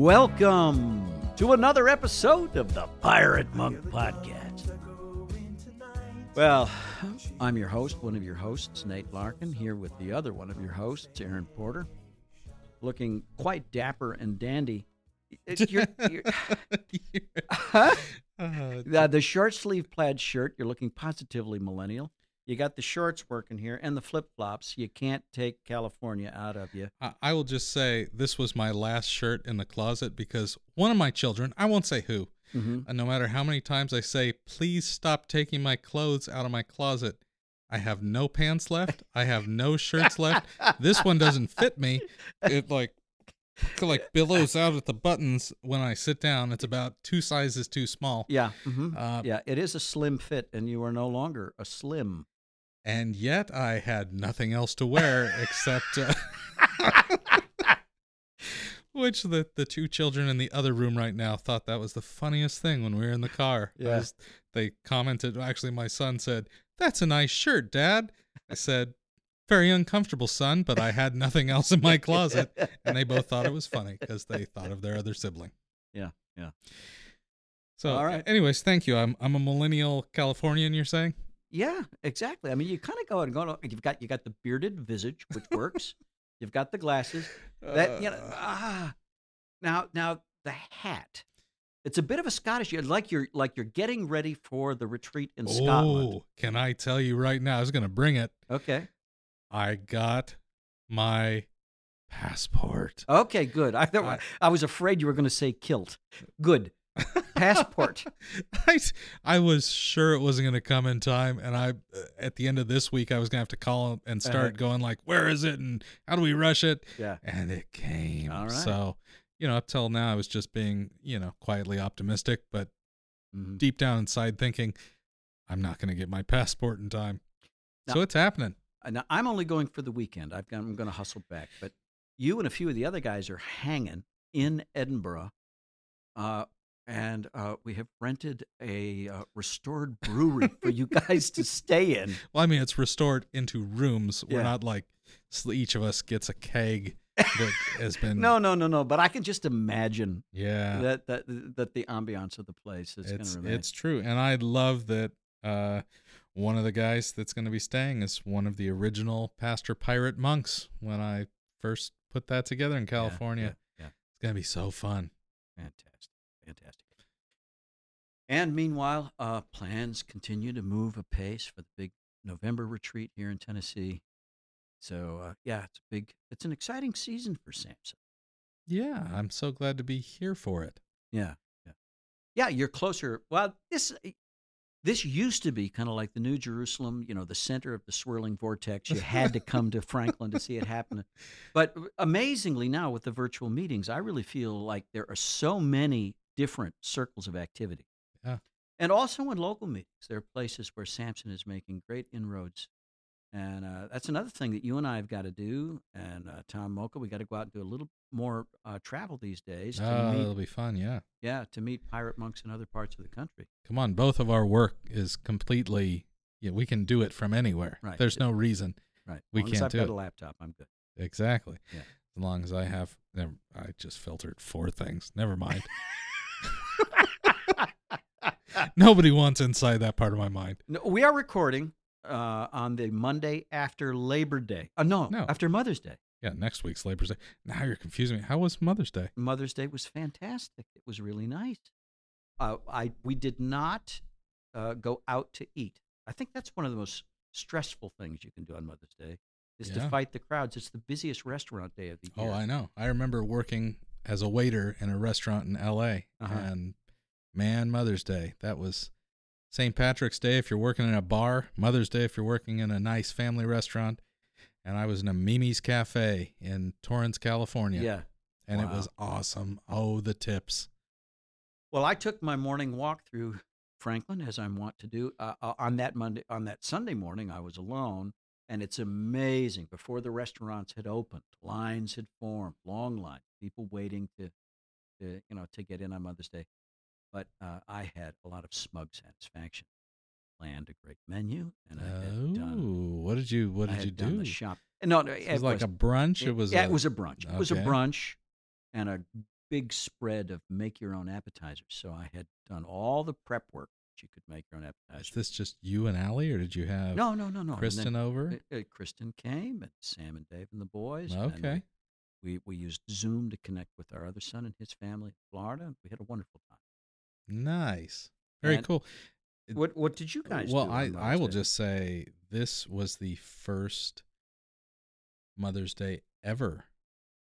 Welcome to another episode of the Pirate Monk Podcast. Well, I'm your host, one of your hosts, Nate Larkin, here with the other one of your hosts, Aaron Porter, looking quite dapper and dandy. You're, you're, huh? Uh, the short sleeve plaid shirt, you're looking positively millennial. You got the shorts working here and the flip flops. You can't take California out of you. I, I will just say this was my last shirt in the closet because one of my children, I won't say who, Mm-hmm. and no matter how many times I say, please stop taking my clothes out of my closet, I have no pants left. I have no shirts left. This one doesn't fit me. It like like billows out at the buttons when I sit down. It's about two sizes too small. Yeah. hmm Uh, yeah. It is a slim fit, and you are no longer a slim. And yet I had nothing else to wear except uh, which the the two children in the other room right now thought that was the funniest thing when we were in the car. Yeah. was- they commented actually my son said, "That's a nice shirt, dad." I said, "Very uncomfortable, son, but I had nothing else in my closet." And they both thought it was funny because they thought of their other sibling. Yeah, yeah. So, All right. anyways, thank you. I'm I'm a millennial Californian. You're saying? Yeah, exactly. I mean, you kind of go and go. You've got you got the bearded visage, which works. You've got the glasses. That you know. Uh, Ah, now now the hat. It's a bit of a Scottish. You're like you're like you're getting ready for the retreat in Scotland. Oh, can I tell you right now? I was going to bring it. Okay. I got my passport. Okay. Good. I I- I was afraid you were going to say kilt. Good. Passport. I, I was sure it wasn't going to come in time, and I uh, at the end of this week I was going to have to call and start Uh-huh. going like, "Where is it? And how do we rush it?" Yeah. And it came. All right. So, you know, up till now I was just being, you know, quietly optimistic, but Mhm. deep down inside thinking, I'm not going to get my passport in time. so it's happening. Uh, Now I'm only going for the weekend. I've got, I'm going to hustle back, but you and a few of the other guys are hanging in Edinburgh, uh, and uh, we have rented a uh, restored brewery for you guys to stay in. Well, I mean, it's restored into rooms. We're not like each of us gets a keg that has been. No, no, no, no. But I can just imagine Yeah. that that that the ambiance of the place is going to remain. it's true, and I love that. Uh, one of the guys that's going to be staying is one of the original Pastor Pirate monks. When I first put that together in Yeah, California, yeah, it's going to be so fun. fantastic, fantastic. And meanwhile, uh, plans continue to move apace for the big November retreat here in Tennessee. So uh, yeah, it's a big, it's an exciting season for Samson. Yeah, I'm so glad to be here for it. Yeah, yeah, yeah. You're closer. Well, this this used to be kind of like the New Jerusalem, you know, the center of the swirling vortex. You had to come to Franklin to see it happen. But amazingly, now with the virtual meetings, I really feel like there are so many different circles of activity. And also in local meetings, there are places where Samson is making great inroads. And uh, that's another thing that you and I have got to do. And uh, Tom Mocha, we got to go out and do a little more uh, travel these days Oh, meet it'll be fun. Yeah. yeah, to meet pirate monks in other parts of the country. Come on, both of our work is completely. Yeah, we can do it from anywhere. Right. There's no reason. Right. We can't I've do got it. a laptop, I'm good. Exactly. Yeah. As long as I have. Never, I just filtered four things. Never mind. Nobody wants inside that part of my mind. No, we are recording uh, on the Monday after Labor Day. Uh, no, No. after Mother's Day. Yeah, next week's Labor Day. Now you're confusing me. How was Mother's Day? Mother's Day was fantastic. It was really nice. Uh, I we did not uh, go out to eat. I think that's one of the most stressful things you can do on Mother's Day is to fight the crowds. It's the busiest restaurant day of the year. Oh, I know. I remember working as a waiter in a restaurant in L.A. Uh-huh. and man, Mother's Day. That was St. Patrick's Day if you're working in a bar. Mother's Day if you're working in a nice family restaurant. And I was in a Mimi's Cafe in Torrance, California. yeah. and it was awesome. Oh, the tips. Well, I took my morning walk through Franklin as I'm wont to do. Uh, uh, on that Monday, on that Sunday morning, I was alone, and it's amazing. Before the restaurants had opened, lines had formed, long lines, people waiting to, to you know, to get in on Mother's Day. But uh, I had a lot of smug satisfaction. Planned a great menu, and I had Oh, done. what did you what I did you had done do? the shop. No, no, it was like a brunch. It was yeah, a, it was a brunch. It was a okay. brunch and a big spread of make your own appetizers. So I had done all the prep work that you could make your own appetizers. Is this just you and Allie, or did you have No, no, no, no. Kristen over? Uh, uh, Kristen came, and Sam and Dave and the boys. Okay. We, we we used Zoom to connect with our other son and his family in Florida. We had a wonderful time. Nice. Very And- cool. What what did you guys? well, do I I will just say this was the first Mother's Day ever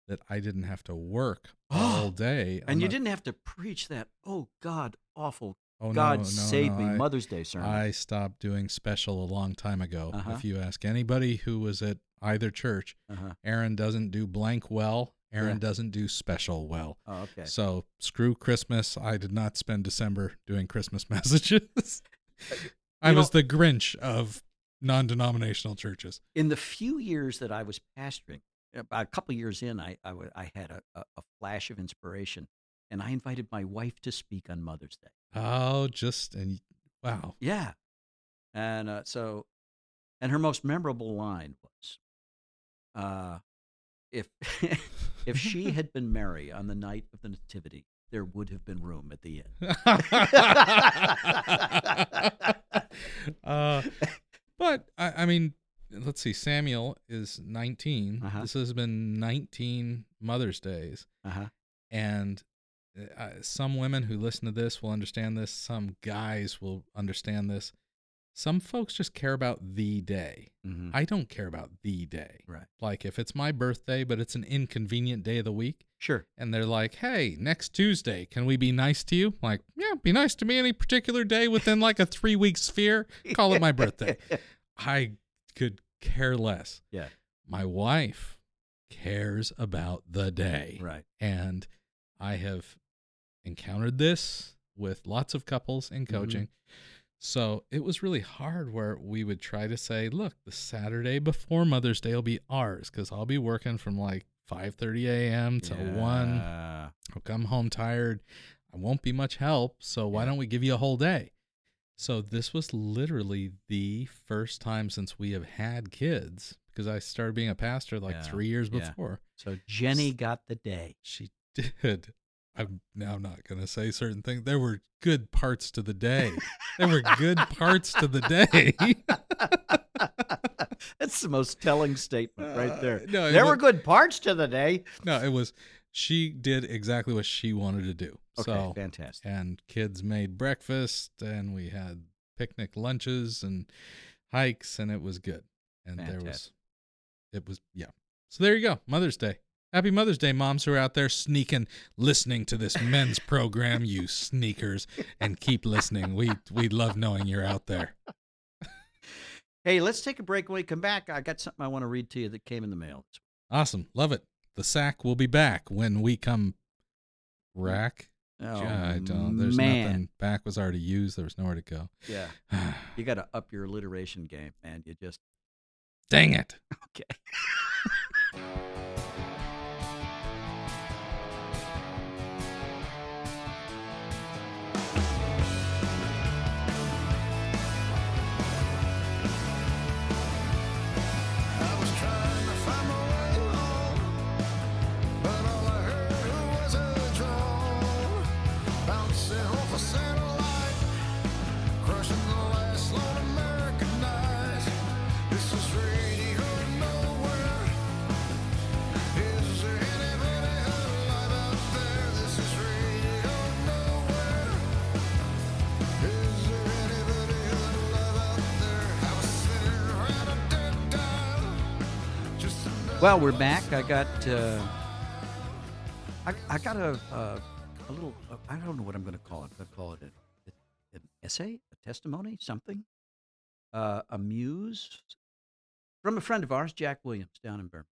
that I didn't have to work all day. and you didn't have to preach that. Oh God, awful! Oh, God no, no, save no, me, I- Mother's Day sermon. I stopped doing special a long time ago. Uh-huh. If you ask anybody who was at either church, uh-huh. Aaron doesn't do blank well. Aaron Yeah. doesn't do special well. Oh, okay. So screw Christmas. I did not spend December doing Christmas messages. I was the Grinch of non-denominational churches. in the few years that I was pastoring, about a couple years in, I I, I had a, a, a flash of inspiration, and I invited my wife to speak on Mother's Day. Oh, just and wow. Yeah, and uh, so, and her most memorable line was, uh, "If if she had been Mary on the night of the Nativity, there would have been room at the inn." uh, but I, I mean, let's see. Samuel is 19. Uh-huh. This has been 19 Mother's Days, Uh-huh. and uh, some women who listen to this will understand this. Some guys will understand this. Some folks just care about the day. hmm I don't care about the day. Right. Like if it's my birthday, but it's an inconvenient day of the week, Sure. and they're like, "Hey, next Tuesday, can we be nice to you?" I'm like, yeah, be nice to me any particular day within like a three week sphere. Call it my birthday. I could care less. Yeah. My wife cares about the day, Right. and I have encountered this with lots of couples in Mhm. coaching. So it was really hard where we would try to say, look, the Saturday before Mother's Day will be ours because I'll be working from like 5:30 a.m. to 1 I'll come home tired. I won't be much help. So why Yeah. don't we give you a whole day? So this was literally the first time since we have had kids because I started being a pastor like Yeah, three years yeah. before. So Jenny got the day. She did. I'm now not going to say certain things. There were good parts to the day. there were good parts to the day. That's the most telling statement right there. Uh, no, there wa- were good parts to the day. no, it was she did exactly what she wanted to do. Okay, So fantastic. and kids made breakfast and we had picnic lunches and hikes and it was good and there was it was yeah so there you go mother's day happy mother's day moms who are out there sneaking listening to this men's program you sneakers and keep listening. We we love knowing you're out there. Hey, let's take a break. When we come back, I got something I want to read to you that came in the mail. awesome. Love it. The sack will be back when we come hmm. rack. Oh, Yeah, I don't there's man. nothing. Back was already used. There was nowhere to go. Yeah, you got to up your alliteration game, man. You just dang it. Okay. Well, we're back. I got uh, I, I got a a, a little uh, I don't know what I'm going to call it. To call it a, an essay, a testimony, something, uh, a muse from a friend of ours, Jack Williams, down in Birmingham.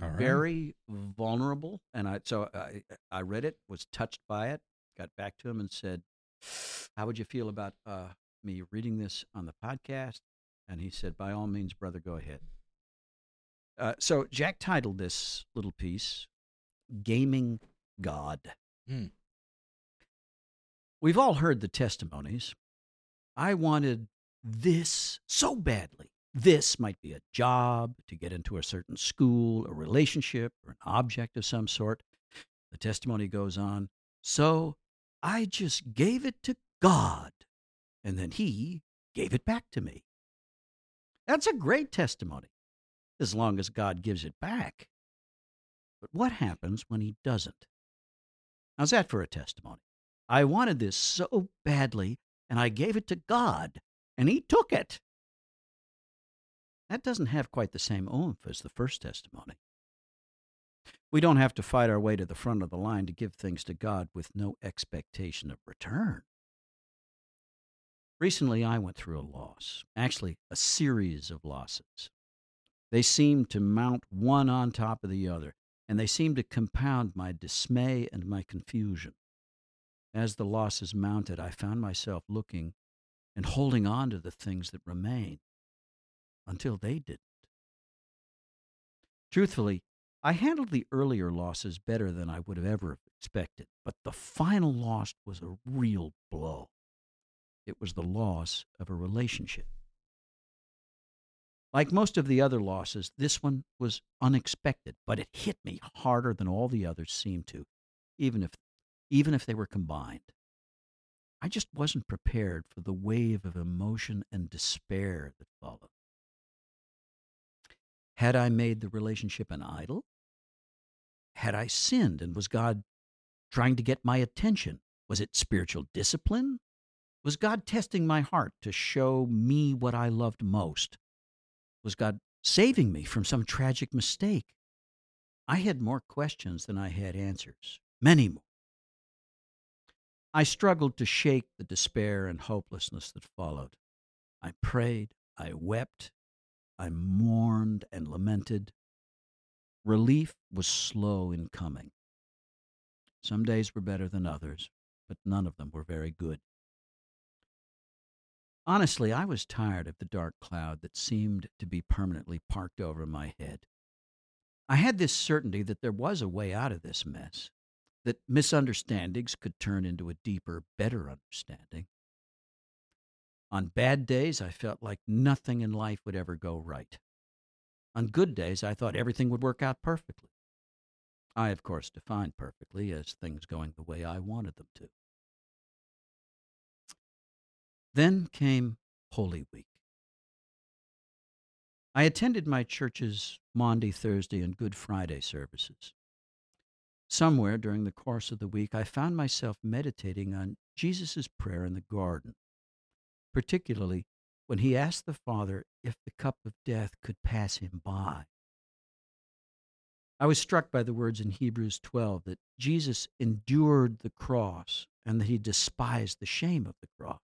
All right. Very vulnerable, and I so I I read it, was touched by it, got back to him and said, "How would you feel about uh, me reading this on the podcast?" And he said, "By all means, brother, go ahead." Uh, so Jack titled this little piece "Gaming God." Hmm. We've all heard the testimonies. I wanted this so badly. This might be a job to get into a certain school, a relationship, or an object of some sort. The testimony goes on So I just gave it to God, and then He gave it back to me. That's a great testimony, as long as God gives it back. But what happens when He doesn't? How's that for a testimony? I wanted this so badly, and I gave it to God, and He took it. That doesn't have quite the same oomph as the first testimony. We don't have to fight our way to the front of the line to give things to God with no expectation of return. Recently, I went through a loss, actually, a series of losses. They seemed to mount one on top of the other, and they seemed to compound my dismay and my confusion. As the losses mounted, I found myself looking and holding on to the things that remained until they didn't. Truthfully, I handled the earlier losses better than I would have ever expected, but the final loss was a real blow. It was the loss of a relationship. Like most of the other losses, this one was unexpected, but it hit me harder than all the others seemed to, even if, even if they were combined. I just wasn't prepared for the wave of emotion and despair that followed. Had I made the relationship an idol? Had I sinned and was God trying to get my attention? Was it spiritual discipline? Was God testing my heart to show me what I loved most? Was God saving me from some tragic mistake? I had more questions than I had answers, many more. I struggled to shake the despair and hopelessness that followed. I prayed, I wept, I mourned and lamented. Relief was slow in coming. Some days were better than others, but none of them were very good. Honestly, I was tired of the dark cloud that seemed to be permanently parked over my head. I had this certainty that there was a way out of this mess, that misunderstandings could turn into a deeper, better understanding. On bad days, I felt like nothing in life would ever go right. On good days, I thought everything would work out perfectly. I, of course, defined perfectly as things going the way I wanted them to. Then came Holy Week. I attended my church's Maundy, Thursday, and Good Friday services. Somewhere during the course of the week, I found myself meditating on Jesus' prayer in the garden, particularly when he asked the Father if the cup of death could pass him by. I was struck by the words in Hebrews 12 that Jesus endured the cross and that he despised the shame of the cross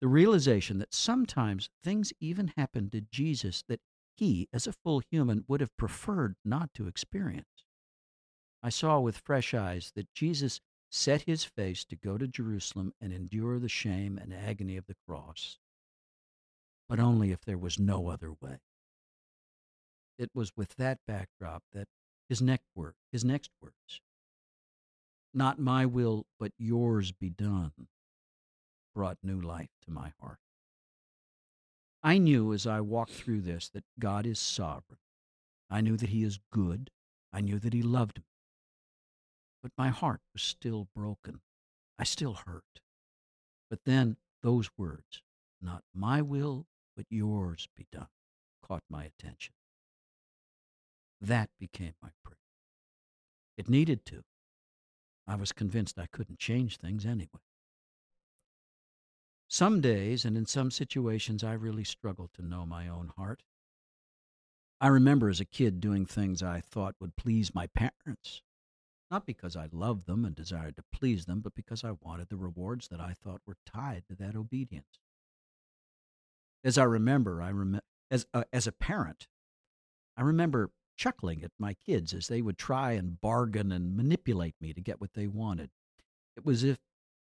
the realization that sometimes things even happened to Jesus that he, as a full human, would have preferred not to experience. I saw with fresh eyes that Jesus set his face to go to Jerusalem and endure the shame and agony of the cross, but only if there was no other way. It was with that backdrop that his next word, his next words, not my will, but yours be done, brought new life to my heart. I knew as I walked through this that God is sovereign. I knew that He is good. I knew that He loved me. But my heart was still broken. I still hurt. But then those words, not my will, but yours be done, caught my attention. That became my prayer. It needed to. I was convinced I couldn't change things anyway. Some days and in some situations, I really struggle to know my own heart. I remember as a kid doing things I thought would please my parents, not because I loved them and desired to please them, but because I wanted the rewards that I thought were tied to that obedience. As I remember, I rem- as, uh, as a parent, I remember chuckling at my kids as they would try and bargain and manipulate me to get what they wanted. It was if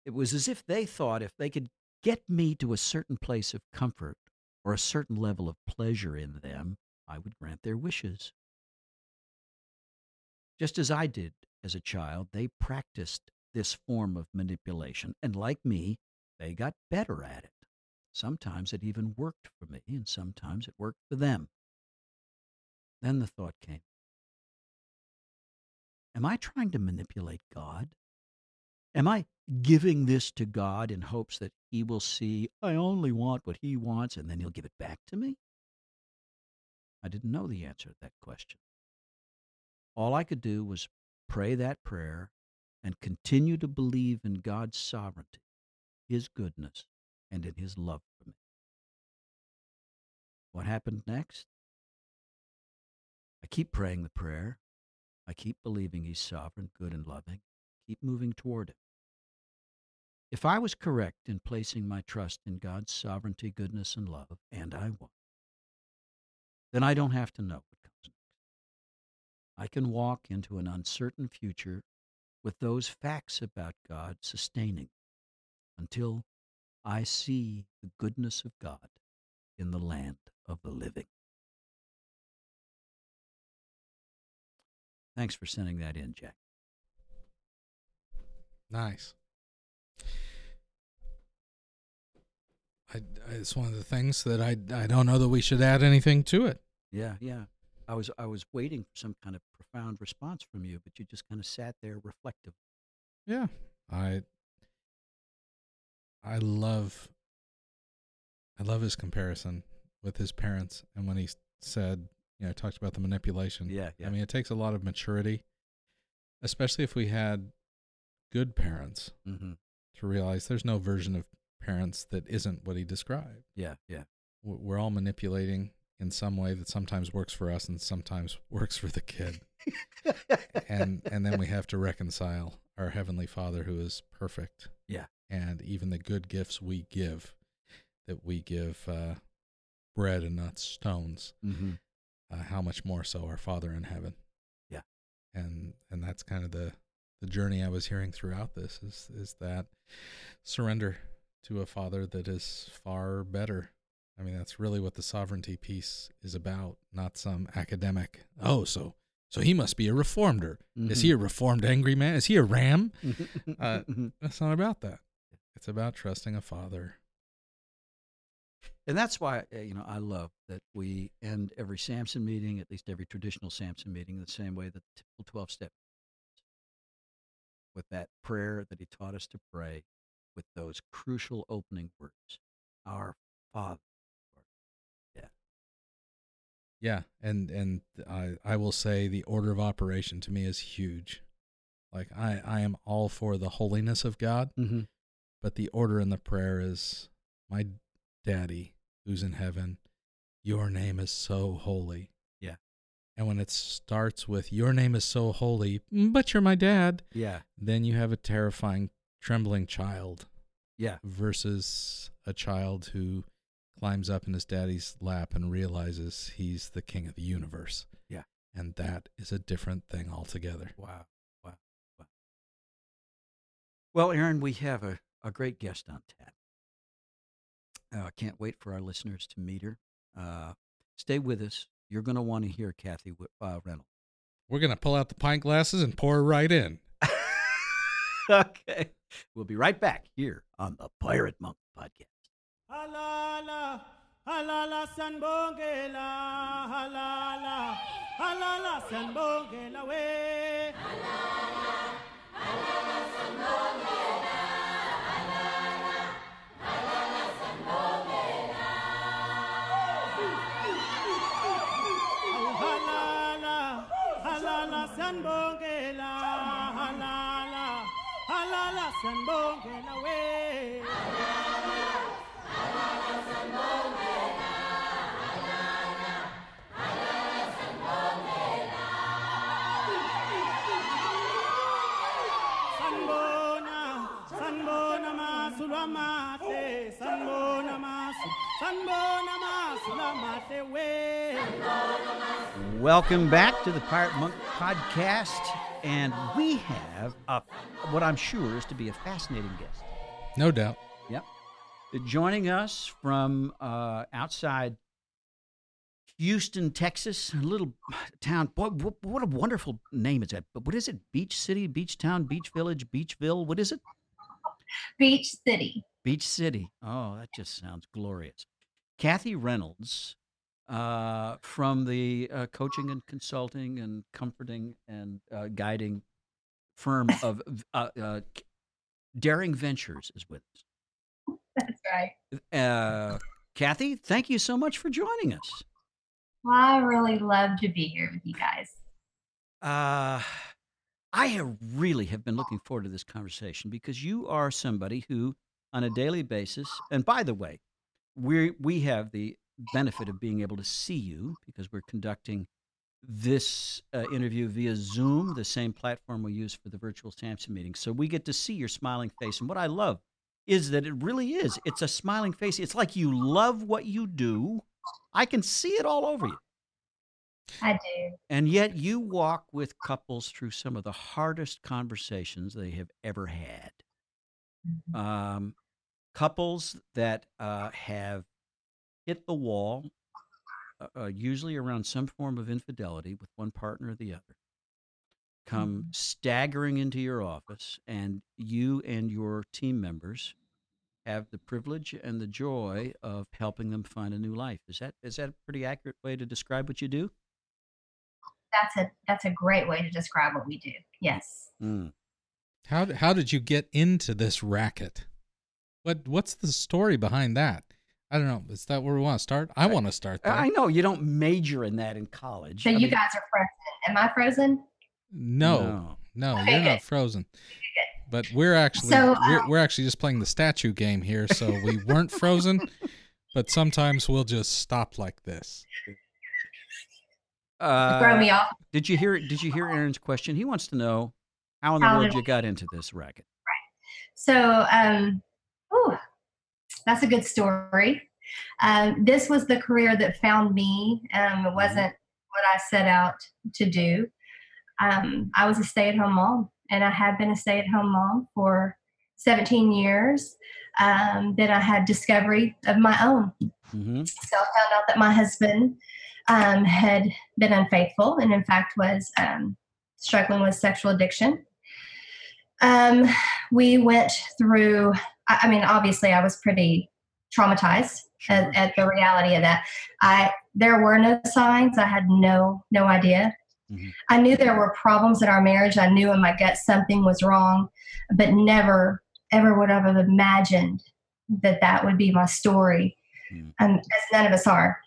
it was as if they thought if they could get me to a certain place of comfort or a certain level of pleasure in them, I would grant their wishes. Just as I did as a child, they practiced this form of manipulation, and like me, they got better at it. Sometimes it even worked for me, and sometimes it worked for them. Then the thought came Am I trying to manipulate God? Am I giving this to God in hopes that He will see I only want what He wants and then He'll give it back to me? I didn't know the answer to that question. All I could do was pray that prayer and continue to believe in God's sovereignty, His goodness, and in His love for me. What happened next? I keep praying the prayer. I keep believing He's sovereign, good, and loving. Keep moving toward it. If I was correct in placing my trust in God's sovereignty, goodness, and love, and I was, then I don't have to know what comes next. I can walk into an uncertain future with those facts about God sustaining until I see the goodness of God in the land of the living. Thanks for sending that in, Jack. Nice. I, I- it's one of the things that I I don't know that we should add anything to it. Yeah, yeah. I was I was waiting for some kind of profound response from you, but you just kind of sat there reflective. Yeah. I I love I love his comparison with his parents and when he said, you know, talked about the manipulation. Yeah, yeah. I mean, it takes a lot of maturity, especially if we had good parents Mm-hmm. to realize there's no version of parents that isn't what he described. Yeah, yeah. We're all manipulating in some way that sometimes works for us and sometimes works for the kid. and and then we have to reconcile our heavenly father who is perfect Yeah. and even the good gifts we give that we give uh, bread and not stones mm-hmm. uh, how much more so our father in heaven Yeah. and and that's kind of the the journey i was hearing throughout this is is that surrender to a father that is far better. I mean that's really what the sovereignty piece is about not some academic oh so so he must be a reformer. Is he a reformed angry man? Is he a ram? Uh, it's not about that. It's about trusting a father. And that's why uh, you know I love that we end every Samson meeting, at least every traditional Samson meeting, the same way that the typical twelve step, with that prayer that he taught us to pray, with those crucial opening words, "Our Father." Yeah, Yeah, and and I I will say the order of operation to me is huge. Like I I am all for the holiness of God, Mm-hmm. but the order in the prayer is my daddy who's in heaven, your name is so holy. Yeah. And when it starts with your name is so holy, but you're my dad, Yeah, then you have a terrifying trembling child yeah, versus a child who climbs up in his daddy's lap and realizes he's the king of the universe. Yeah. And that is a different thing altogether. Wow. Wow. Wow. Well, Aaron, we have a, a great guest on tap. I uh, can't wait for our listeners to meet her. Uh, stay with us. You're going to want to hear Kathy uh, Reynolds. We're going to pull out the pint glasses and pour right in. okay. We'll be right back here on the Pirate Monk Podcast. Halala, halala halala, halala we. Oh, Welcome back to the Pirate Monk Podcast. And we have a, what I'm sure is to be a fascinating guest. No doubt. Yep. Joining us from uh, outside Houston, Texas, a little town. Boy, what, what a wonderful name is that? But what is it? Beach City, Beach Town, Beach Village, Beachville. What is it? Beach City. Beach City. Oh, that just sounds glorious. Kathy Reynolds uh, from the uh, coaching and consulting and comforting and uh, guiding firm of uh, uh, Daring Ventures is with us. That's right. Uh, Kathy, thank you so much for joining us. Well, I really love to be here with you guys. Uh, I have really have been looking forward to this conversation because you are somebody who, on a daily basis, and by the way, we we have the benefit of being able to see you because we're conducting this uh, interview via Zoom, the same platform we use for the virtual Samson meeting. So we get to see your smiling face, and what I love is that it really is. It's a smiling face. It's like you love what you do. I can see it all over you. I do. And yet you walk with couples through some of the hardest conversations they have ever had. Mhm. Um, couples that uh, have hit the wall, uh, uh, usually around some form of infidelity with one partner or the other, come staggering into your office, and you and your team members have the privilege and the joy of helping them find a new life. Is that is that a pretty accurate way to describe what you do? That's a that's a great way to describe what we do. Yes. Mm. How how did you get into this racket? What what's the story behind that? I don't know. Is that where we want to start? I want to start there. I know you don't major in that in college. So I you mean, guys are frozen. Am I frozen? no, no, Okay, you're not frozen. But we're actually So, we're, uh, we're actually just playing the statue game here, so we weren't frozen. But sometimes we'll just stop like this. Uh, Throw me off. Did you hear? Did you hear Aaron's question? He wants to know how in the How world did- you got into this racket. So, um, ooh, that's a good story. Um, this was the career that found me. Um, it wasn't what I set out to do. Um, I was a stay at home mom, and I had been a stay at home mom for 17 years. Um, then I had discovery of my own. Mm-hmm. So I found out that my husband um, had been unfaithful and, in fact, was um, struggling with sexual addiction. Um, we went through, I, I mean, obviously, I was pretty traumatized at, at the reality of that. I there were no signs. I had no no idea. Mhm. I knew there were problems in our marriage. I knew in my gut something was wrong, but never ever would I have imagined that that would be my story Mm. and as none of us are.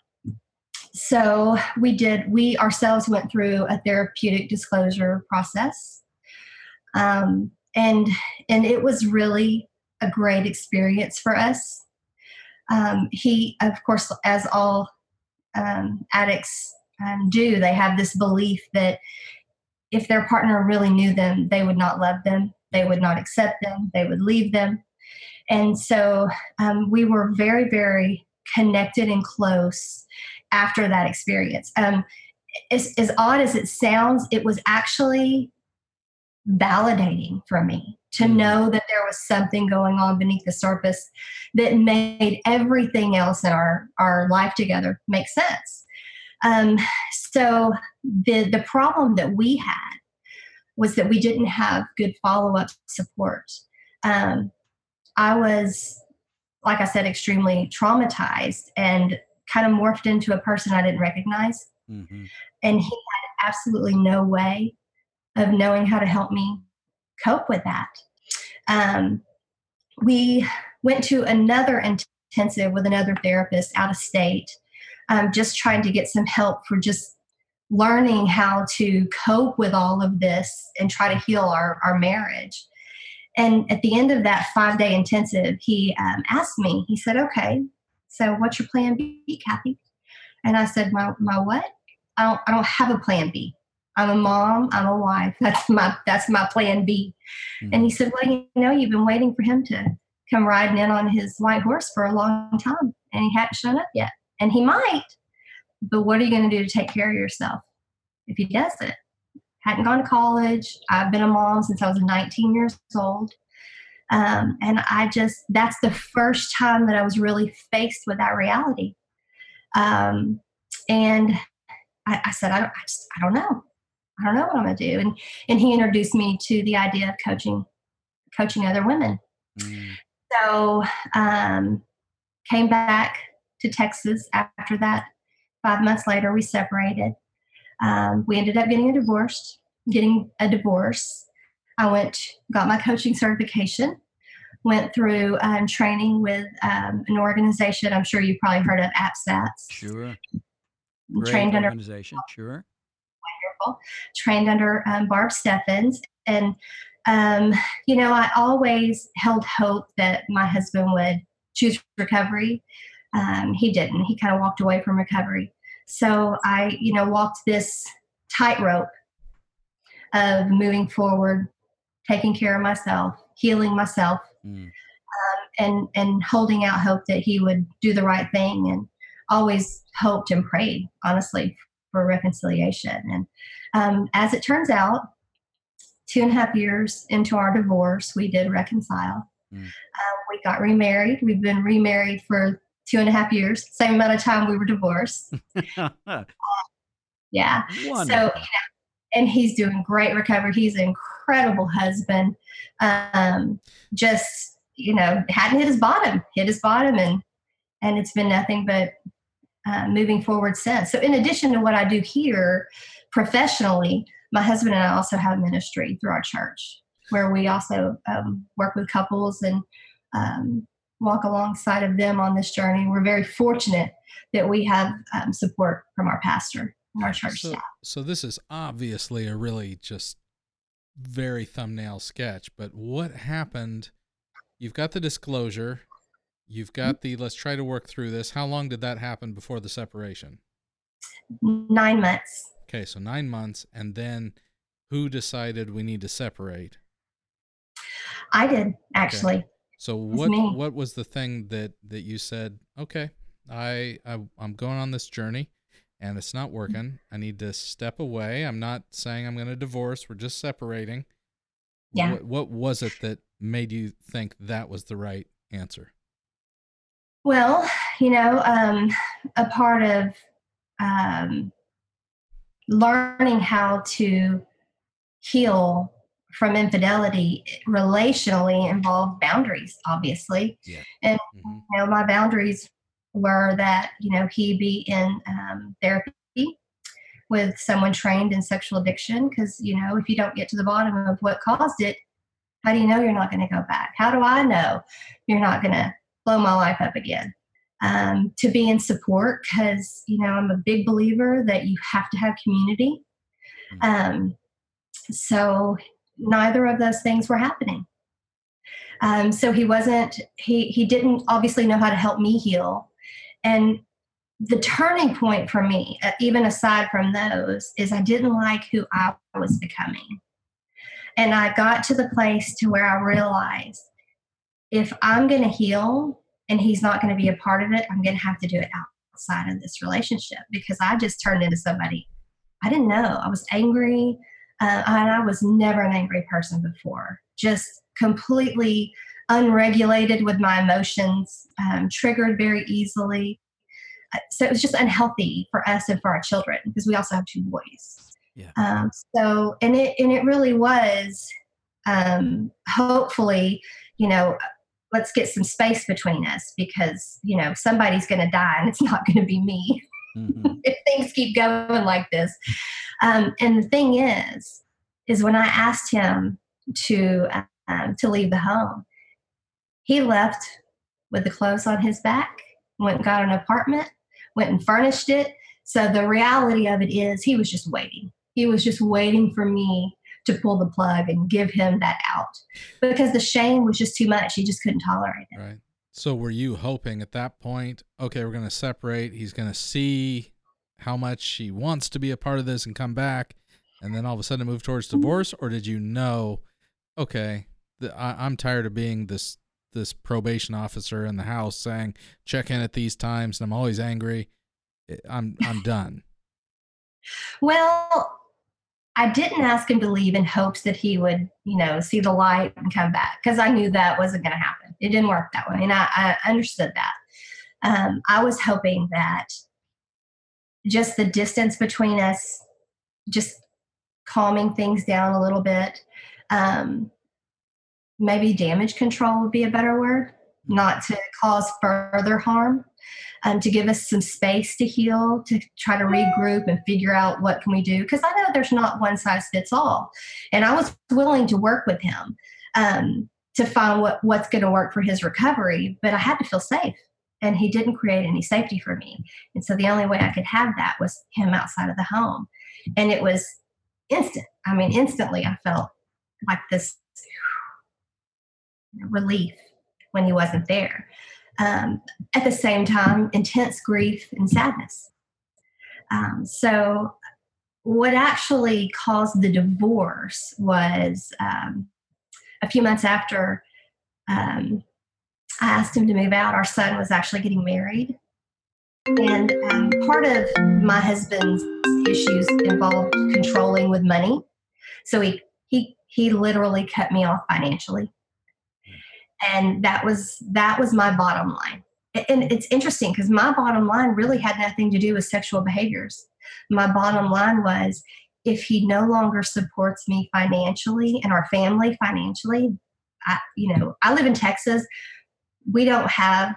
So we did. We ourselves went through a therapeutic disclosure process, um, and and it was really a great experience for us. Um, he, of course, as all um, addicts um, do, they have this belief that if their partner really knew them, they would not love them, they would not accept them, they would leave them. And so um, we were very, very connected and close after that experience. Um, as, as odd as it sounds, it was actually validating for me to Mm. know that there was something going on beneath the surface that made everything else in our, our life together make sense. Um, so the the problem that we had was that we didn't have good follow up support. Um, I was, like I said, extremely traumatized and kind of morphed into a person I didn't recognize. Mm-hmm. And he had absolutely no way of knowing how to help me cope with that. Um, we went to another intensive with another therapist out of state, um, just trying to get some help for just learning how to cope with all of this and try to heal our, our marriage. And at the end of that five day intensive, he um, asked me, he said, Okay, so what's your plan B, Kathy? And I said, My, my what? I don't, I don't have a plan B. I'm a mom. I'm a wife. That's my that's my plan B. And he said, Well, you know, you've been waiting for him to come riding in on his white horse for a long time, and he hadn't shown up yet. And he might, but what are you going to do to take care of yourself if he doesn't? Hadn't gone to college. I've been a mom since I was 19 years old. Um, and I just, that's the first time that I was really faced with that reality. Um, and I, I said, I, don't, I, just, I don't know. I don't know what I'm going to do. And, and he introduced me to the idea of coaching, coaching other women. Mm. So um, came back to Texas after that Five months later, we separated. Um, we ended up getting a divorce. Getting a divorce. I went, got my coaching certification. Went through um, training with um, an organization. I'm sure you've probably heard of APSATS. Sure. Great Trained under organization. Sure. Wonderful. Trained under um, Barb Steffens. And, um, you know, I always held hope that my husband would choose recovery. Um, he didn't. He kind of walked away from recovery. So I, you know, walked this tightrope of moving forward, taking care of myself, healing myself, Mm. and and holding out hope that he would do the right thing and always hoped and prayed honestly for reconciliation and um, as it turns out two and a half years into our divorce we did reconcile Mm. um, we got remarried we've been remarried for two and a half years same amount of time we were divorced yeah Wonderful. so, you know, and he's doing great recovery. He's an incredible husband. Um, just, you know, hadn't hit his bottom, hit his bottom, and and it's been nothing but uh, moving forward since. So, in addition to what I do here professionally, my husband and I also have ministry through our church, where we also um, work with couples and um, walk alongside of them on this journey. We're very fortunate that we have um, support from our pastor and our church So, staff. so this is obviously a really just very thumbnail sketch, but what happened? You've got the disclosure, you've mm-hmm. got the let's try to work through this. How long did that happen before the separation? Nine months. Okay, so 9 months and then who decided we need to separate? I did actually. So what what was the thing that that you said, okay, I, I I'm going on this journey and it's not mm-hmm. working. I need to step away. I'm not saying I'm going to divorce. We're just separating. Yeah. What, what was it that made you think that was the right answer? Well, you know, um, a part of um, learning how to heal from infidelity relationally involved boundaries, obviously. Mhm. you know, my boundaries were that, you know, he be in um, therapy with someone trained in sexual addiction. Because, you know, if you don't get to the bottom of what caused it, how do you know you're not going to go back? How do I know you're not going to blow my life up again? Um, to be in support, because, you know, I'm a big believer that you have to have community. Um, so neither of those things were happening. Um, so he wasn't, he, he didn't obviously know how to help me heal. And the turning point for me, uh, even aside from those, is I didn't like who I was becoming. And I got to the place to where I realized if I'm going to heal and he's not going to be a part of it, I'm going to have to do it outside of this relationship because I just turned into somebody I didn't know. I was angry. Uh, and I was never an angry person before, just completely unregulated with my emotions, um, triggered very easily. Uh, So it was just unhealthy for us and for our children because we also have two boys. Yeah. Um, so and it and it really was. Um, hopefully, you know, let's get some space between us because you know somebody's going to die and it's not going to be me Mhm. if things keep going like this. Um, and the thing is, is when I asked him to um, to leave the home, he left with the clothes on his back, went and got an apartment, went and furnished it. So the reality of it is, he was just waiting. He was just waiting for me to pull the plug and give him that out because the shame was just too much. He just couldn't tolerate it. Right. So were you hoping at that point, okay, we're going to separate. He's going to see how much he wants to be a part of this and come back, and then all of a sudden move towards mm-hmm. divorce, or did you know, okay, the, I, I'm tired of being this this probation officer in the house saying check in at these times, and I'm always angry. I- I'm I'm done. Well, I didn't ask him to leave in hopes that he would, you know, see the light and come back because I knew that wasn't going to happen. It didn't work that way, and I, I understood that. Um, I was hoping that just the distance between us, just calming things down a little bit, um, maybe damage control would be a better word, not to cause further harm. Um, to give us some space to heal, to try to regroup and figure out what can we do. Because I know there's not one size fits all, and I was willing to work with him um, to find what what's going to work for his recovery. But I had to feel safe, and he didn't create any safety for me. And so the only way I could have that was him outside of the home, and it was instant. I mean, instantly I felt like this relief when he wasn't there. Um, at the same time, intense grief and sadness. Um, so, what actually caused the divorce was um, a few months after um, I asked him to move out, our son was actually getting married. And um, part of my husband's issues involved controlling with money. So he he he literally cut me off financially and that was that was my bottom line. And it's interesting because my bottom line really had nothing to do with sexual behaviors. My bottom line was if he no longer supports me financially and our family financially I, you know i live in texas. We don't have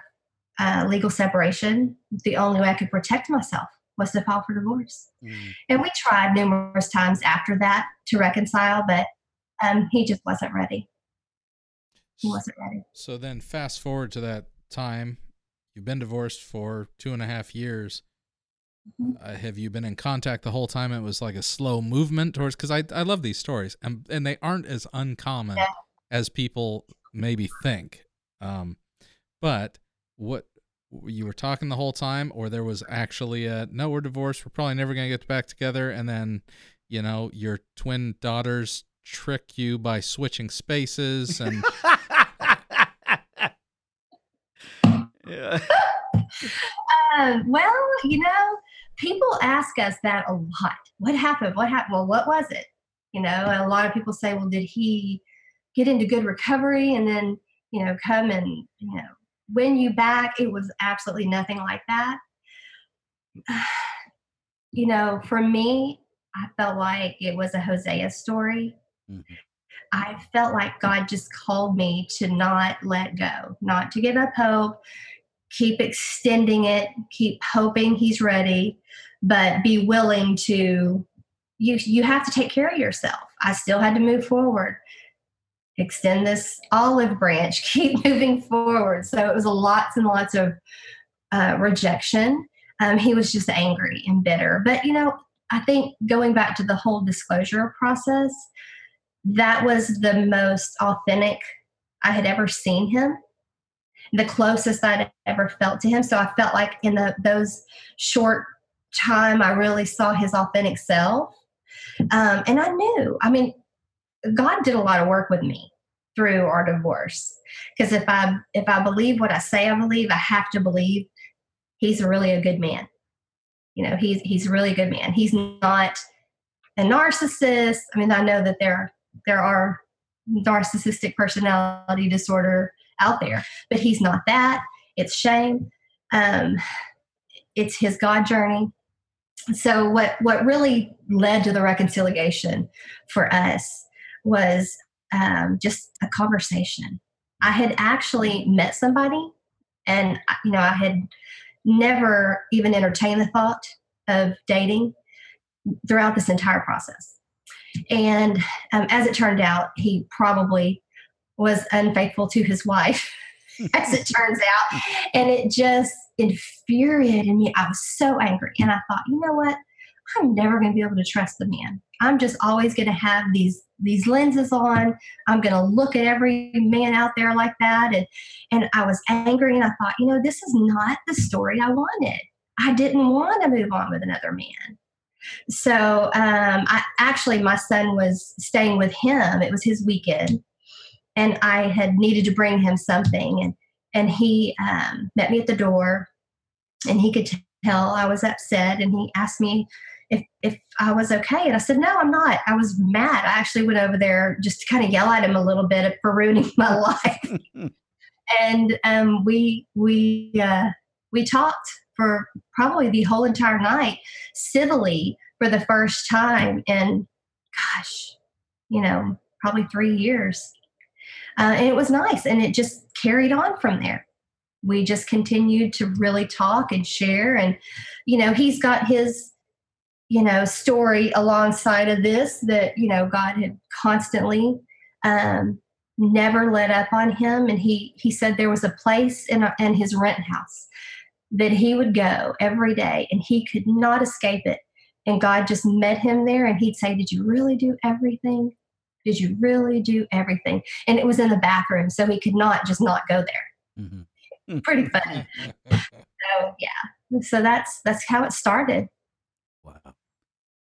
uh, legal separation. The only way i could protect myself was to file for divorce. Mm. and we tried numerous times after that to reconcile but um, he just wasn't ready he wasn't ready So then, fast forward to that time. You've been divorced for two and a half years. Mhm. Uh, have you been in contact the whole time? It was like a slow movement towards because I I love these stories and and they aren't as uncommon Yeah. as people maybe think. Um, but what you were talking the whole time, or there was actually a no, we're divorced. We're probably never gonna get back together, and then you know your twin daughters trick you by switching spaces and yeah. Um, well, you know, people ask us that a lot. What happened? What happened? Well, what was it? You know, and a lot of people say, well, did he get into good recovery and then, you know, come and, you know, win you back? It was absolutely nothing like that. You know, for me, I felt like it was a Hosea story. Mhm. I felt like God just called me to not let go, not to give up hope, keep extending it, keep hoping he's ready, but be willing to you you have to take care of yourself. I still had to move forward. Extend this olive branch, keep moving forward. So it was lots and lots of uh, rejection. Um, he was just angry and bitter. But you know, I think going back to the whole disclosure process, that was the most authentic I had ever seen him the closest I'd ever felt to him. So I felt like in the those short time, I really saw his authentic self, um, and I knew. I mean, God did a lot of work with me through our divorce because if I if I believe what I say I believe, I have to believe he's really a good man. You know, he's he's a really good man. He's not a narcissist. I mean, I know that there there are narcissistic personality disorder out there, but he's not that. It's shame. Um, it's his God journey. So what what really led to the reconciliation for us was um, just a conversation. I had actually met somebody, and you know I had never even entertained the thought of dating throughout this entire process. And um, as it turned out, he probably was unfaithful to his wife, as it turns out. And it just infuriated me. I was so angry. And I thought, you know what? I'm never going to be able to trust the man. I'm just always going to have these these lenses on. I'm going to look at every man out there like that. And and I was angry and I thought, you know, this is not the story I wanted. I didn't want to move on with another man. So um, I actually my son was staying with him. It was his weekend, and I had needed to bring him something, and and he um, met me at the door, and he could tell I was upset, and he asked me if if I was okay, and I said no, I'm not. I was mad. I actually went over there just to kind of yell at him a little bit for ruining my life, and um, we we uh, we talked for probably the whole entire night civilly for the first time in gosh you know probably three years uh, and it was nice and it just carried on from there we just continued to really talk and share. And, you know, he's got his, you know, story alongside of this that, you know, God had constantly um, never let up on him. And he, he said there was a place in, a, in his rent house that he would go every day and he could not escape it. And God just met him there and he'd say, Did you really do everything? Did you really do everything? And it was in the bathroom, so he could not just not go there. Mhm. Pretty fun. So yeah. So that's that's how it started. wow.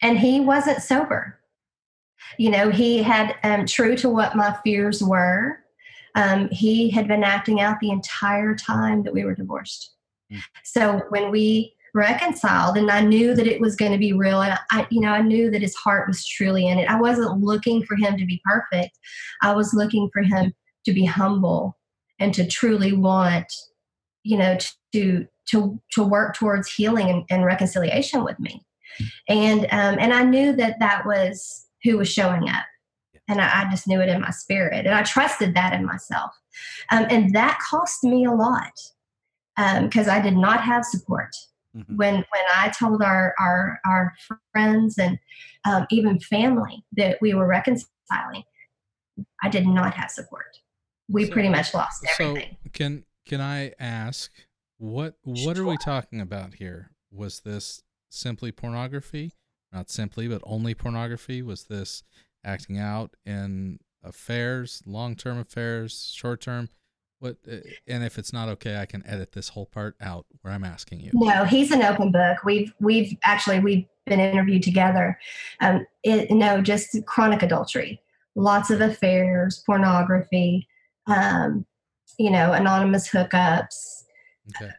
And he wasn't sober. You know, he had um, true to what my fears were. Um, he had been acting out the entire time that we were divorced. So when we reconciled, and I knew that it was going to be real, and I, you know, I knew that his heart was truly in it. I wasn't looking for him to be perfect. I was looking for him to be humble and to truly want, you know, to to to work towards healing and, and reconciliation with me. And um, and I knew that that was who was showing up, and I, I just knew it in my spirit, and I trusted that in myself. Um, and that cost me a lot because I did not have support Mhm. when when I told our our our friends and um, even family that we were reconciling, I did not have support. We So- pretty much lost everything. So can can I ask what what are we talking about here? Was this simply pornography? Not simply, but only pornography? Was this acting out in affairs, long-term affairs, short-term? What uh, and if it's not okay, I can edit this whole part out where I'm asking you. No, he's an open book. We've we've actually we've been interviewed together. Um, it, no, just chronic adultery, lots of affairs, pornography, um, you know, anonymous hookups, Okay.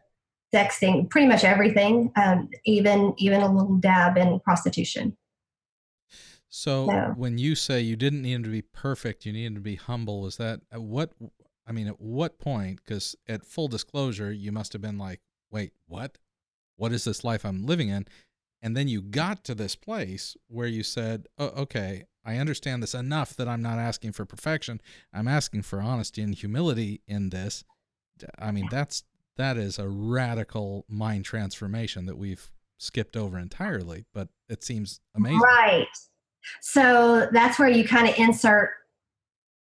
sexting, pretty much everything. Um, even even a little dab in prostitution. So No. when you say you didn't need him to be perfect, you needed to be humble, is that what I mean, at what point? Because at full disclosure, you must have been like, wait, what? What is this life I'm living in? And then you got to this place where you said, oh, okay, I understand this enough that I'm not asking for perfection. I'm asking for honesty and humility in this. I mean, that's that is a radical mind transformation that we've skipped over entirely, but it seems amazing. Right. So that's where you kind of insert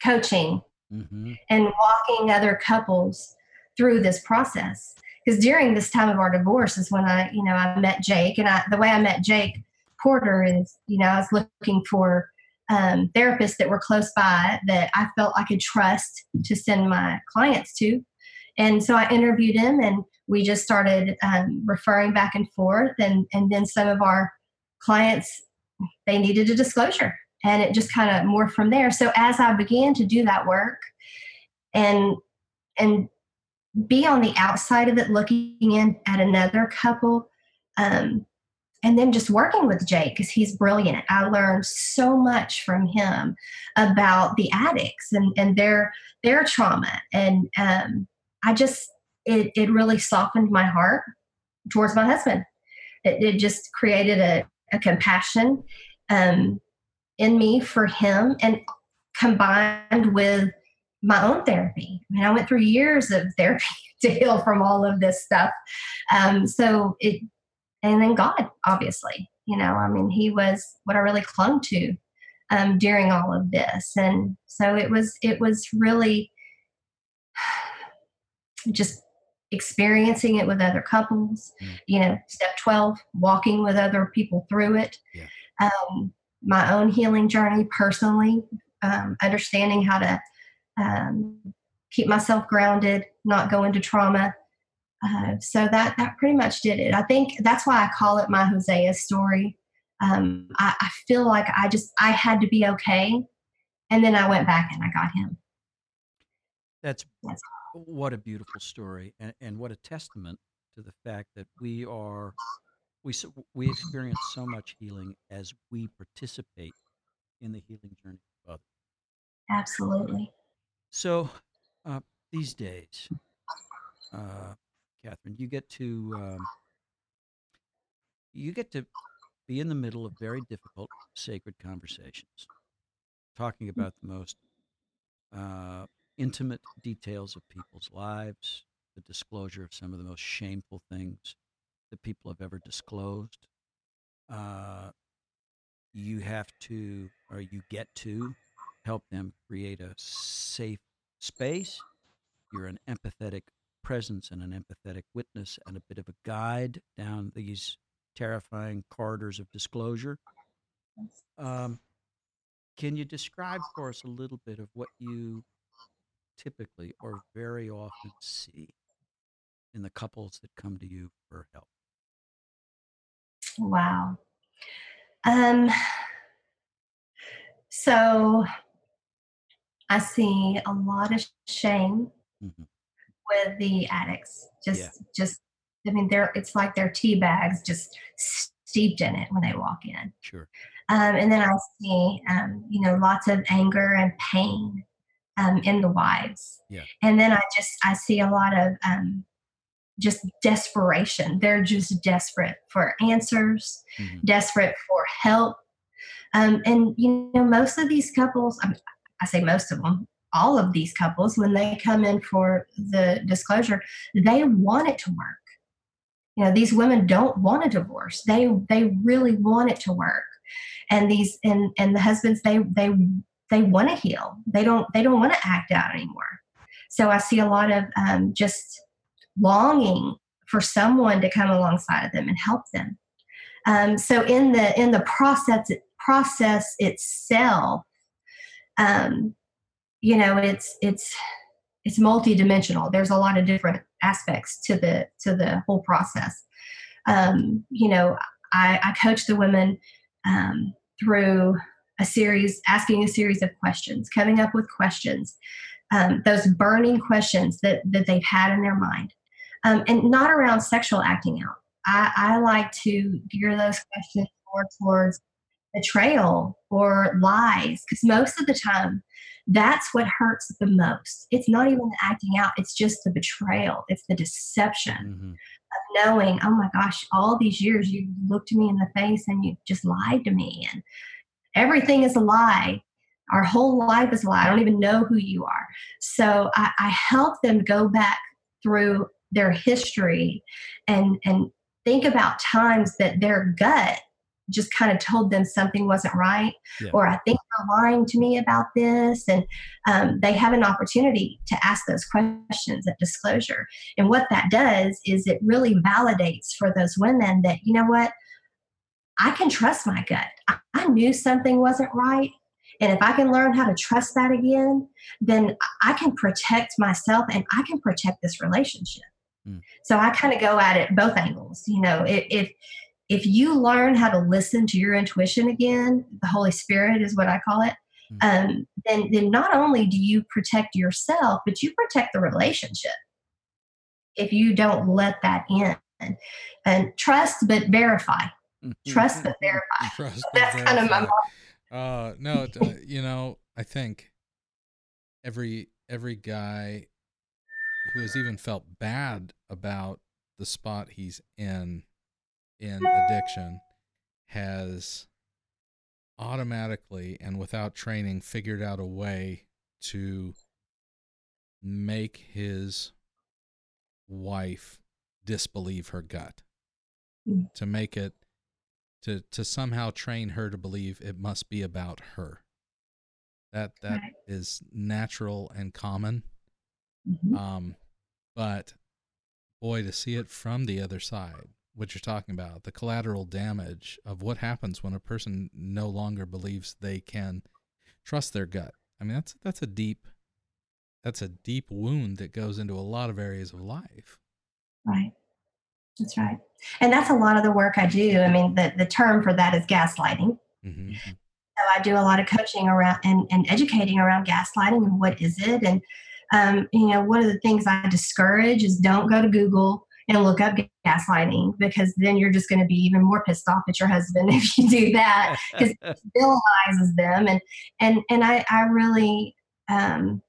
coaching Mhm. and walking other couples through this process. Because during this time of our divorce is when I, you know, I met Jake, and I, the way I met Jake Porter is, you know, I was looking for um, therapists that were close by that I felt I could trust to send my clients to, and so I interviewed him, and we just started um, referring back and forth, and and then some of our clients they needed a disclosure and it just kind of morphed from there. So as i began to do that work and and be on the outside of it looking in at another couple um, and then just working with jake because he's brilliant. I learned so much from him about the addicts and, and their their trauma. And um, i just it, it really softened my heart towards my husband. It, it just created a, a compassion um, in me for him and combined with my own therapy. I mean, I went through years of therapy to heal from all of this stuff. Um, so it, and then God, obviously, you know, I mean, He was what I really clung to um, during all of this, and so it was, it was really just experiencing it with other couples. Mm. You know, step twelve, walking with other people through it. Yeah. Um, my own healing journey personally, um, understanding how to um, keep myself grounded, not go into trauma. Uh, so that that pretty much did it. I think that's why I call it my Hosea story. Um, I, I feel like I just I had to be okay, and then I went back and I got him. That's That's- what a beautiful story, and, and what a testament to the fact that we are we we experience so much healing as we participate in the healing journey of others. Absolutely. So uh, these days, uh, Catherine, you get to um, you get to be in the middle of very difficult sacred conversations, talking about the most uh, intimate details of people's lives, the disclosure of some of the most shameful things that people have ever disclosed. Uh, you have to, or you get to, help them create a safe space. You're an empathetic presence and an empathetic witness and a bit of a guide down these terrifying corridors of disclosure. Um, can you describe for us a little bit of what you typically or very often see in the couples that come to you for help? Wow. Um, so I see a lot of shame Mhm. with the addicts. Just, Yeah. just, I mean, they're, it's like their tea bags just steeped in it when they walk in. Sure. Um, and then I see, um, you know, lots of anger and pain um, in the wives. Yeah. And then I just, I see a lot of um, just desperation. They're just desperate for answers, Mhm. desperate for help. Um, and, you know, most of these couples, I, mean, I say most of them, all of these couples, when they come in for the disclosure, they want it to work. You know, these women don't want a divorce. They they really want it to work. And these and and the husbands they they they want to heal. They don't they don't want to act out anymore. So I see a lot of um, just longing for someone to come alongside of them and help them. Um, so in the in the process process itself, um, you know, it's it's it's multidimensional. There's a lot of different aspects to the to the whole process. Um, you know, I, I coach the women um, through a series, asking a series of questions, coming up with questions, um, those burning questions that that they've had in their mind, um, and not around sexual acting out. I, I like to gear those questions more towards betrayal or lies, because most of the time that's what hurts the most. It's not even the acting out, it's just the betrayal, it's the deception Mhm. of knowing, oh my gosh, all these years you looked me in the face and you just lied to me, and everything is a lie. Our whole life is a lie. I don't even know who you are. So I, I help them go back through their history and and think about times that their gut just kind of told them something wasn't right Yeah. or i think they're lying to me about this and um, they have an opportunity to ask those questions at disclosure. And what that does is it really validates for those women that you know what? I can trust my gut. I, I knew something wasn't right and if i can learn how to trust that again then i can protect myself and i can protect this relationship Mm. so i kind of go at it both angles you know if, if if you learn how to listen to your intuition again, the Holy Spirit is what I call it, um, then then not only do you protect yourself, but you protect the relationship. If you don't let that in, and trust but verify, trust but verify. Trust That's but kind of my verify. Uh, no, uh, you know, I think every every guy who has even felt bad about the spot he's in in addiction has automatically and without training figured out a way to make his wife disbelieve her gut. Mm. to make it to to somehow train her to believe it must be about her. That that is natural and common Mhm. um but boy to see it from the other side what you're talking about the collateral damage of what happens when a person no longer believes they can trust their gut i mean that's that's a deep that's a deep wound that goes into a lot of areas of life Right. That's right. And that's a lot of the work I do. I mean, the, the term for that is gaslighting. hmm So I do a lot of coaching around and, and educating around gaslighting and what is it. And, um, you know, one of the things I discourage is don't go to Google and look up gaslighting because then you're just going to be even more pissed off at your husband if you do that because it villainizes them. And, and, and I, I really, um,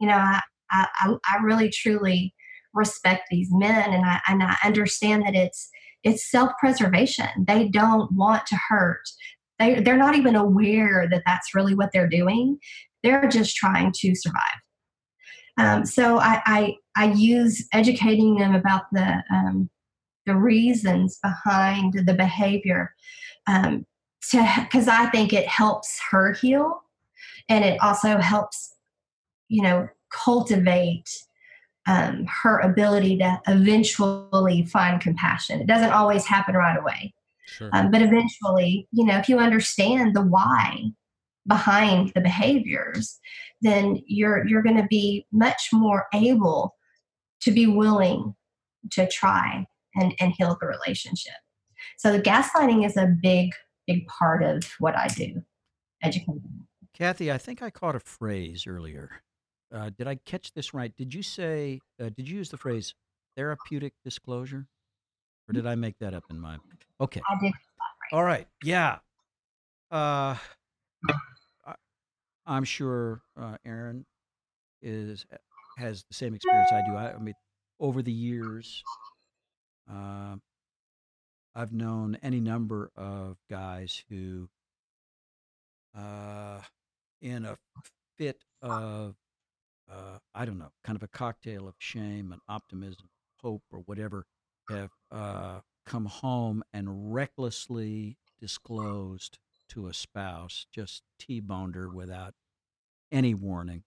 you know, I, I, I really truly respect these men and I, and I understand that it's, it's self-preservation. They don't want to hurt they, they're not even aware that that's really what they're doing they're just trying to survive Um, so I, I I use educating them about the um, the reasons behind the behavior um, to because I think it helps her heal, and it also helps you know cultivate um, her ability to eventually find compassion. It doesn't always happen right away, Sure. um, but eventually, you know, if you understand the why behind the behaviors, then you're you're going to be much more able to be willing to try and, and heal the relationship. So the gaslighting is a big, big part of what I do. Educating. Kathy, I think I caught a phrase earlier. Uh, did I catch this right? Did you say, uh, did you use the phrase therapeutic disclosure? Or did I make that up in my. Okay. I did. All right. Yeah. Uh, I'm sure uh, Aaron is has the same experience I do. I, I mean, over the years, uh, I've known any number of guys who, uh, in a fit of, uh, I don't know, kind of a cocktail of shame and optimism, hope, or whatever, have uh, come home and recklessly disclosed to a spouse, just T-boned her without any warning,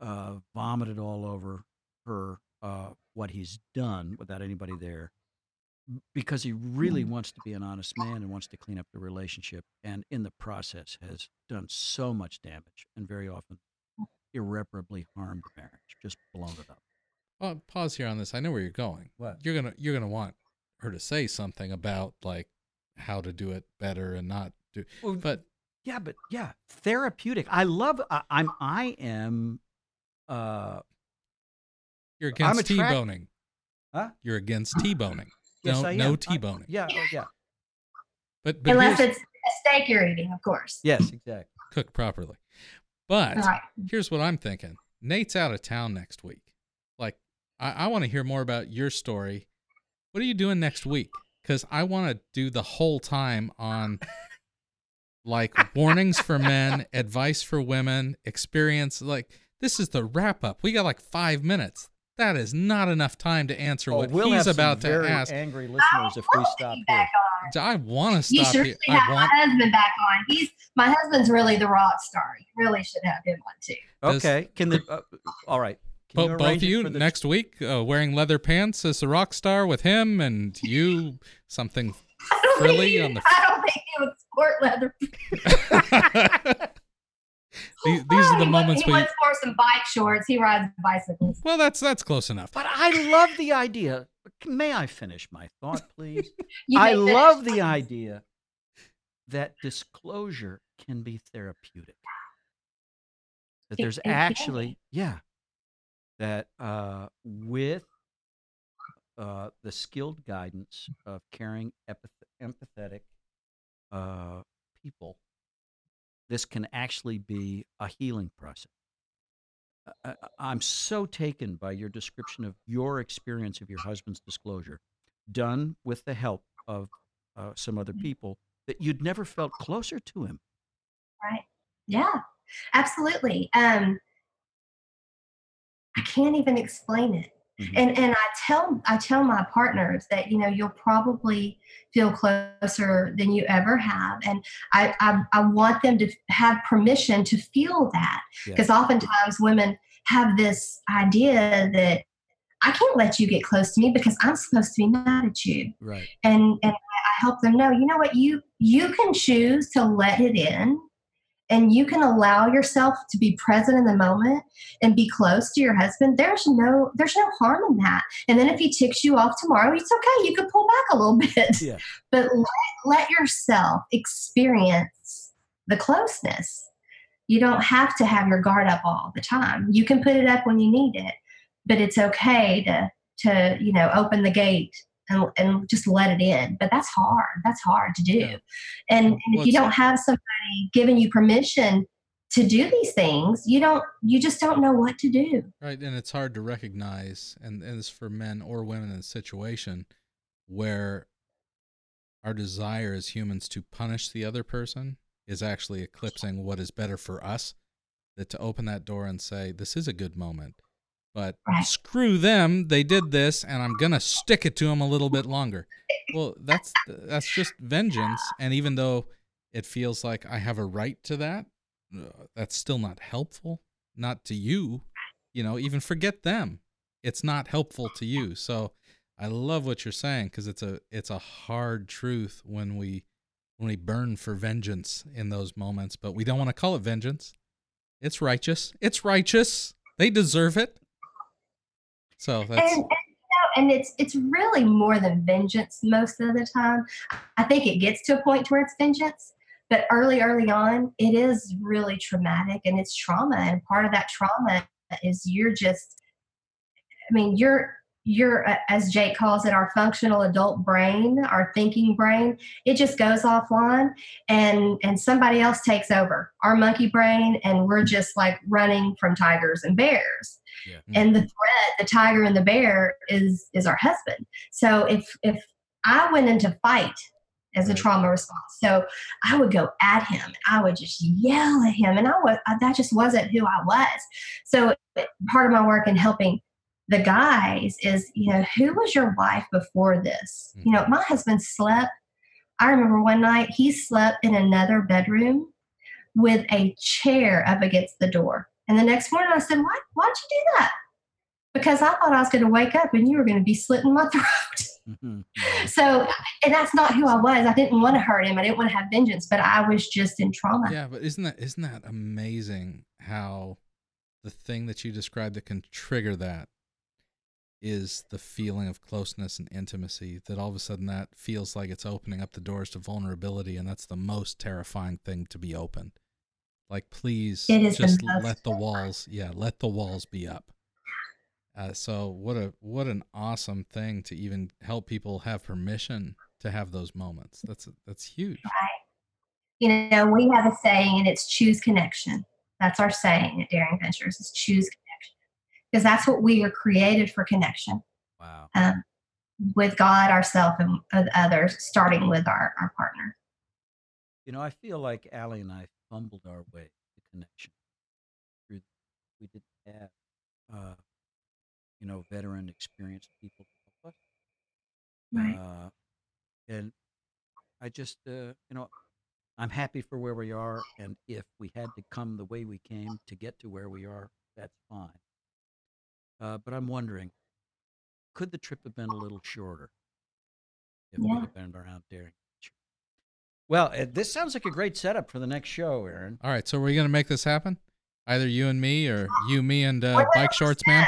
uh, vomited all over her uh, what he's done without anybody there, because he really wants to be an honest man and wants to clean up the relationship, and in the process has done so much damage and very often irreparably harmed the marriage, just blown it up. Well, pause here on this. I know where you're going. What? You're gonna you're gonna want her to say something about like how to do it better and not do. Well, But Yeah, but yeah, therapeutic. I love. I, I'm. I am. Uh, you're I'm against attract- T-boning. Huh? You're against T-boning. yes, no, I am. no I- T-boning. yeah. Oh, yeah. But but Unless it's a steak you're eating, of course. Yes, exactly. cooked properly. But All right. here's what I'm thinking. Nate's out of town next week. Like, I, I want to hear more about your story. What are you doing next week? Because I want to do the whole time on like warnings for men, advice for women, experience. Like, this is the wrap up. We got like five minutes. That is not enough time to answer Oh, what we'll he's have some about to very ask. angry listeners if we I'll stop here. back on. I want to You stop should here. really have want. my husband back on. He's my husband's really the rock star. You really should have him on too. Does- Okay. Can the? Uh, all right. Can Bo- both of you the- next week uh, wearing leather pants as a rock star with him, and you something I don't Frilly think, on the- I don't think he would sport leather. these, these are the He moments He we. wants for some bike shorts. He rides bicycles. Well, that's that's close enough. But I love the idea. May I finish my thought, please? I love the idea that disclosure can be therapeutic. That there's actually, yeah, that uh, with uh, the skilled guidance of caring, empath- empathetic uh, people, this can actually be a healing process. I- I'm so taken by your description of your experience of your husband's disclosure, done with the help of uh, some other people, that you'd never felt closer to him. Right. Yeah, absolutely. Um, I can't even explain it. Mhm. And and I tell I tell my partners that you know you'll probably feel closer than you ever have, and I I, I want them to have permission to feel that Yeah. because oftentimes women have this idea that I can't let you get close to me because I'm supposed to be mad at you Right. and and I help them know you know what you you can choose to let it in and you can allow yourself to be present in the moment and be close to your husband there's no there's no harm in that. And then if he ticks you off tomorrow it's okay. You can pull back a little bit. Yeah. but let, let yourself experience the closeness. You don't have to have your guard up all the time. You can put it up when you need it but it's okay to to you know open the gate and, and just let it in but that's hard that's hard to do Yeah. and, and Well, if you don't have somebody giving you permission to do these things you don't you just don't know what to do Right, and it's hard to recognize, and, and it's for men or women in a situation where our desire as humans to punish the other person is actually eclipsing what is better for us. That to open that door and say, "This is a good moment," But screw them, they did this, and I'm gonna stick it to them a little bit longer. Well, that's that's just vengeance, and even though it feels like I have a right to that, uh, that's still not helpful. Not to you, you know. Even forget them, it's not helpful to you. So I love what you're saying because it's a it's a hard truth when we when we burn for vengeance in those moments, but we don't want to call it vengeance. It's righteous. It's righteous. They deserve it. So and, that's and, you know, and it's it's really more than vengeance most of the time. I think it gets to a point where it's vengeance, but early, early on, it is really traumatic and it's trauma. And part of that trauma is you're just, I mean, you're you're uh, as Jake calls it, our functional adult brain, our thinking brain. It just goes offline, and and somebody else takes over our monkey brain, and we're just like running from tigers and bears Yeah. and the threat the tiger and the bear is is our husband so if if i went into fight as a trauma response so i would go at him i would just yell at him and i was that just wasn't who i was so part of my work in helping the guys is you know who was your wife before this you know my husband slept i remember one night he slept in another bedroom with a chair up against the door and the next morning I said, Why, why'd you do that? Because I thought I was going to wake up and you were going to be slitting my throat. Mhm. so, and that's not who I was. I didn't want to hurt him. I didn't want to have vengeance, but I was just in trauma. yeah, but isn't that isn't that amazing how the thing that you described that can trigger that is the feeling of closeness and intimacy that all of a sudden that feels like it's opening up the doors to vulnerability and that's the most terrifying thing to be opened. Like please is the just let the walls yeah, let the walls be up. Uh, so what a what an awesome thing to even help people have permission to have those moments. That's that's huge. You know, we have a saying and it's choose connection. That's our saying at Daring Ventures is choose connection. Because that's what we were created for connection Wow. um, with God, ourselves, and with others, starting with our, our partner. You know, I feel like Allie and I fumbled our way to connection. Through, we didn't have, uh, you know, veteran, experienced people to help us. Right. Uh, and I just, uh, you know, I'm happy for where we are. And if we had to come the way we came to get to where we are, that's fine. Uh, but I'm wondering, could the trip have been a little shorter if we had been around Daring? Well, uh, this sounds like a great setup for the next show, Aaron. All right, so we're gonna make this happen. Either you and me, or you, me, and uh, Well, Bike Shorts Man.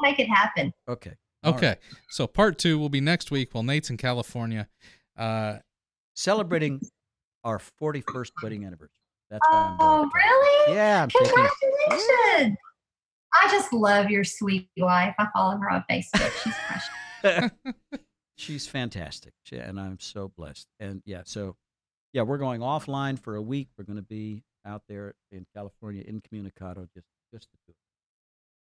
We'll make it happen. Okay. all right. Okay, so part two will be next week while Nate's in California. Uh, Celebrating our 41st wedding anniversary. That's why I'm Oh, really? Yeah, I'm taking. Congratulations. I just love your sweet wife. I follow her on Facebook. She's precious. She's fantastic, and I'm so blessed. And yeah, so yeah, we're going offline for a week. We're going to be out there in California, incommunicado, just just the two.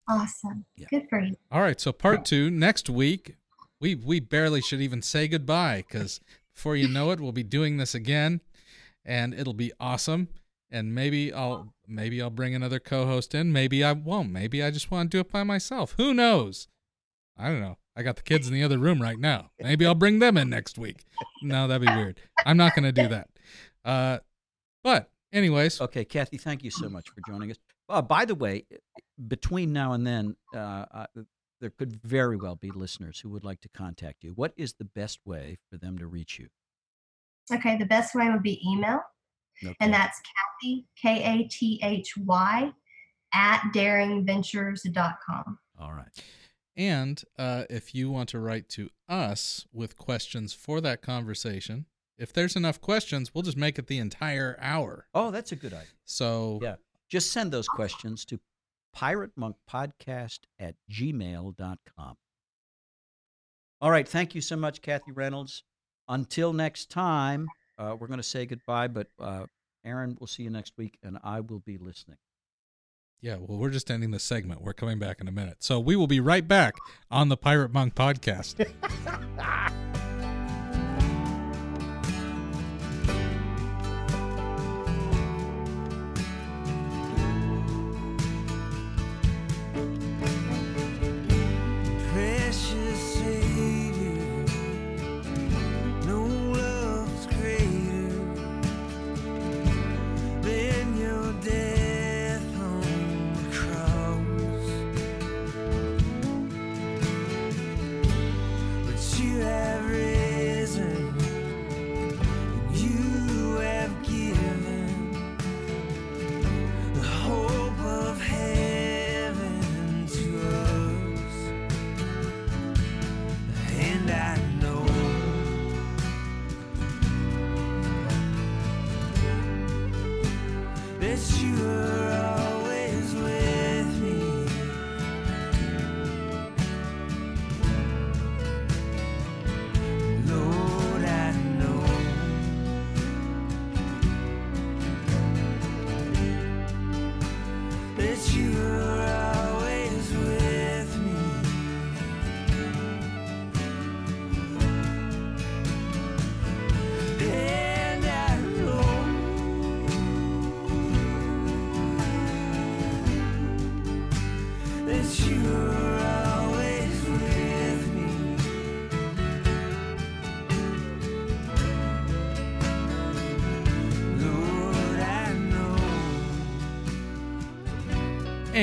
Awesome. Yeah. Good for you. all right, so part two next week. We we barely should even say goodbye because before you know it, we'll be doing this again, and it'll be awesome. And maybe I'll maybe I'll bring another co-host in. Maybe I won't. Maybe I just want to do it by myself. Who knows? I don't know. I got the kids in the other room right now. Maybe I'll bring them in next week. No, that'd be weird. I'm not going to do that. Uh, but anyways, Okay, Kathy, thank you so much for joining us. Uh, by the way, between now and then, uh, uh, there could very well be listeners who would like to contact you. What is the best way for them to reach you? Okay, the best way would be email, Okay. and that's Kathy, K A T H Y, at daringventures.com. all right. And uh, if you want to write to us with questions for that conversation, if there's enough questions, we'll just make it the entire hour. Oh, that's a good idea. So Yeah. Just send those questions to piratemonkpodcast at gmail.com. All right. Thank you so much, Kathy Reynolds. Until next time, uh, we're going to say goodbye, but uh, Aaron, we'll see you next week, and I will be listening. yeah, well, we're just ending the segment. We're coming back in a minute. So we will be right back on the Pirate Monk podcast.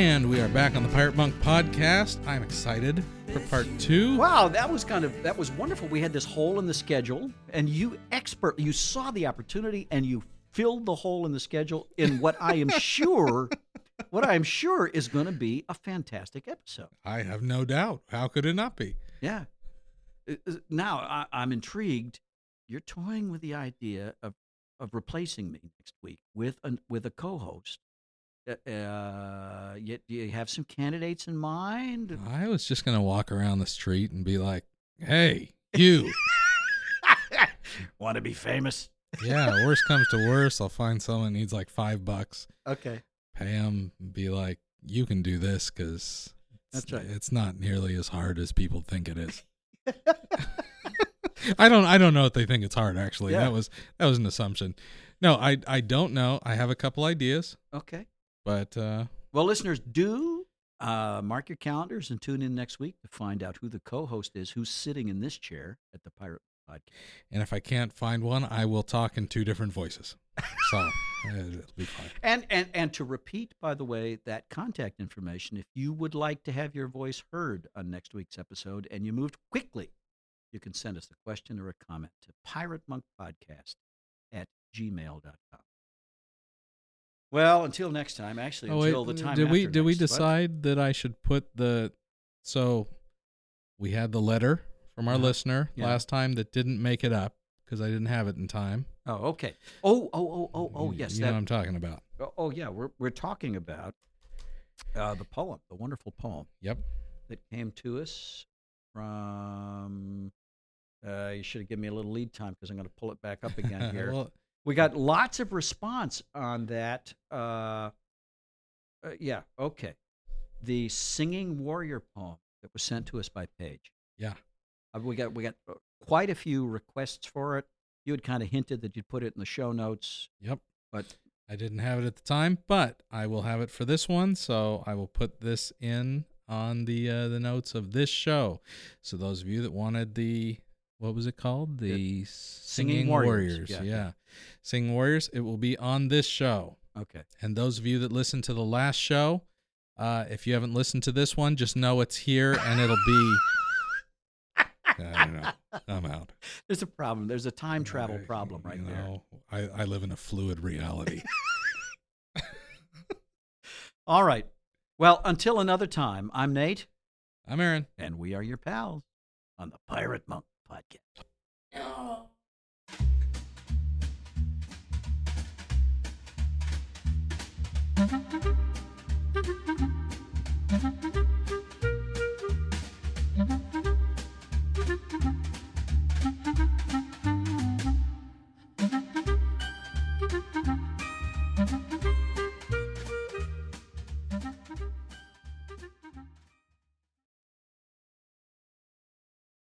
And we are back on the Pirate Monk podcast. I'm excited for part two. Wow, that was kind of that was wonderful. We had this hole in the schedule, and you expert, you saw the opportunity, and you filled the hole in the schedule in what I am sure, what I am sure is going to be a fantastic episode. I have no doubt. How could it not be? Yeah. Uh, uh, Now I, I'm intrigued. You're toying with the idea of of replacing me next week with a with a co-host. Uh, Uh, yet do you have some candidates in mind? I was just going to walk around the street and be like, hey, you. Want to be famous? yeah, worst comes to worst, I'll find someone needs like five bucks, Okay. pay them, be like, you can do this because That's right. It's not nearly as hard as people think it is. I don't. I don't know if they think it's hard. Actually, Yeah. that was that was an assumption. No, I I don't know. I have a couple ideas, Okay. But uh, Well, listeners, do uh, mark your calendars and tune in next week to find out who the co-host is, who's sitting in this chair at the Pirate Podcast. and if I can't find one, I will talk in two different voices. So uh, it'll be fine. And and and to repeat, by the way, that contact information. If you would like to have your voice heard on next week's episode, and you moved quickly, you can send us a question or a comment to Pirate Monk Podcast at gmail.com. Well, until next time. Actually, Oh, wait, until the time. did we did we what? decide that I should put the so we had the letter from our Uh-huh. listener Yeah. last time that didn't make it up because I didn't have it in time. Oh, okay. Oh, oh, oh, oh, oh, yes. you that, know what I'm talking about. Oh, oh, yeah, we're we're talking about uh, the poem, the wonderful poem Yep. that came to us from. Uh, you should have given me a little lead time because I'm going to pull it back up again here. well, we got lots of response on that. Uh, uh, yeah, okay. The singing warrior poem that was sent to us by Paige. yeah. Uh, we got we got uh, quite a few requests for it. You had kind of hinted that you'd put it in the show notes, Yep. but I didn't have it at the time, but I will have it for this one. So I will put this in on the uh, the notes of this show. So those of you that wanted the what was it called? The Singing, Warriors. Warriors. Yeah, Yeah. Singing Warriors. It will be on this show. okay. And those of you that listened to the last show, uh, if you haven't listened to this one, just know it's here and it'll be. I don't know. I'm out. There's a problem. There's a time travel I- problem right you there. I, I live in a fluid reality. All right. Well, until another time, I'm Nate, I'm Aaron. and we are your pals on the Pirate Monk Podcast. You.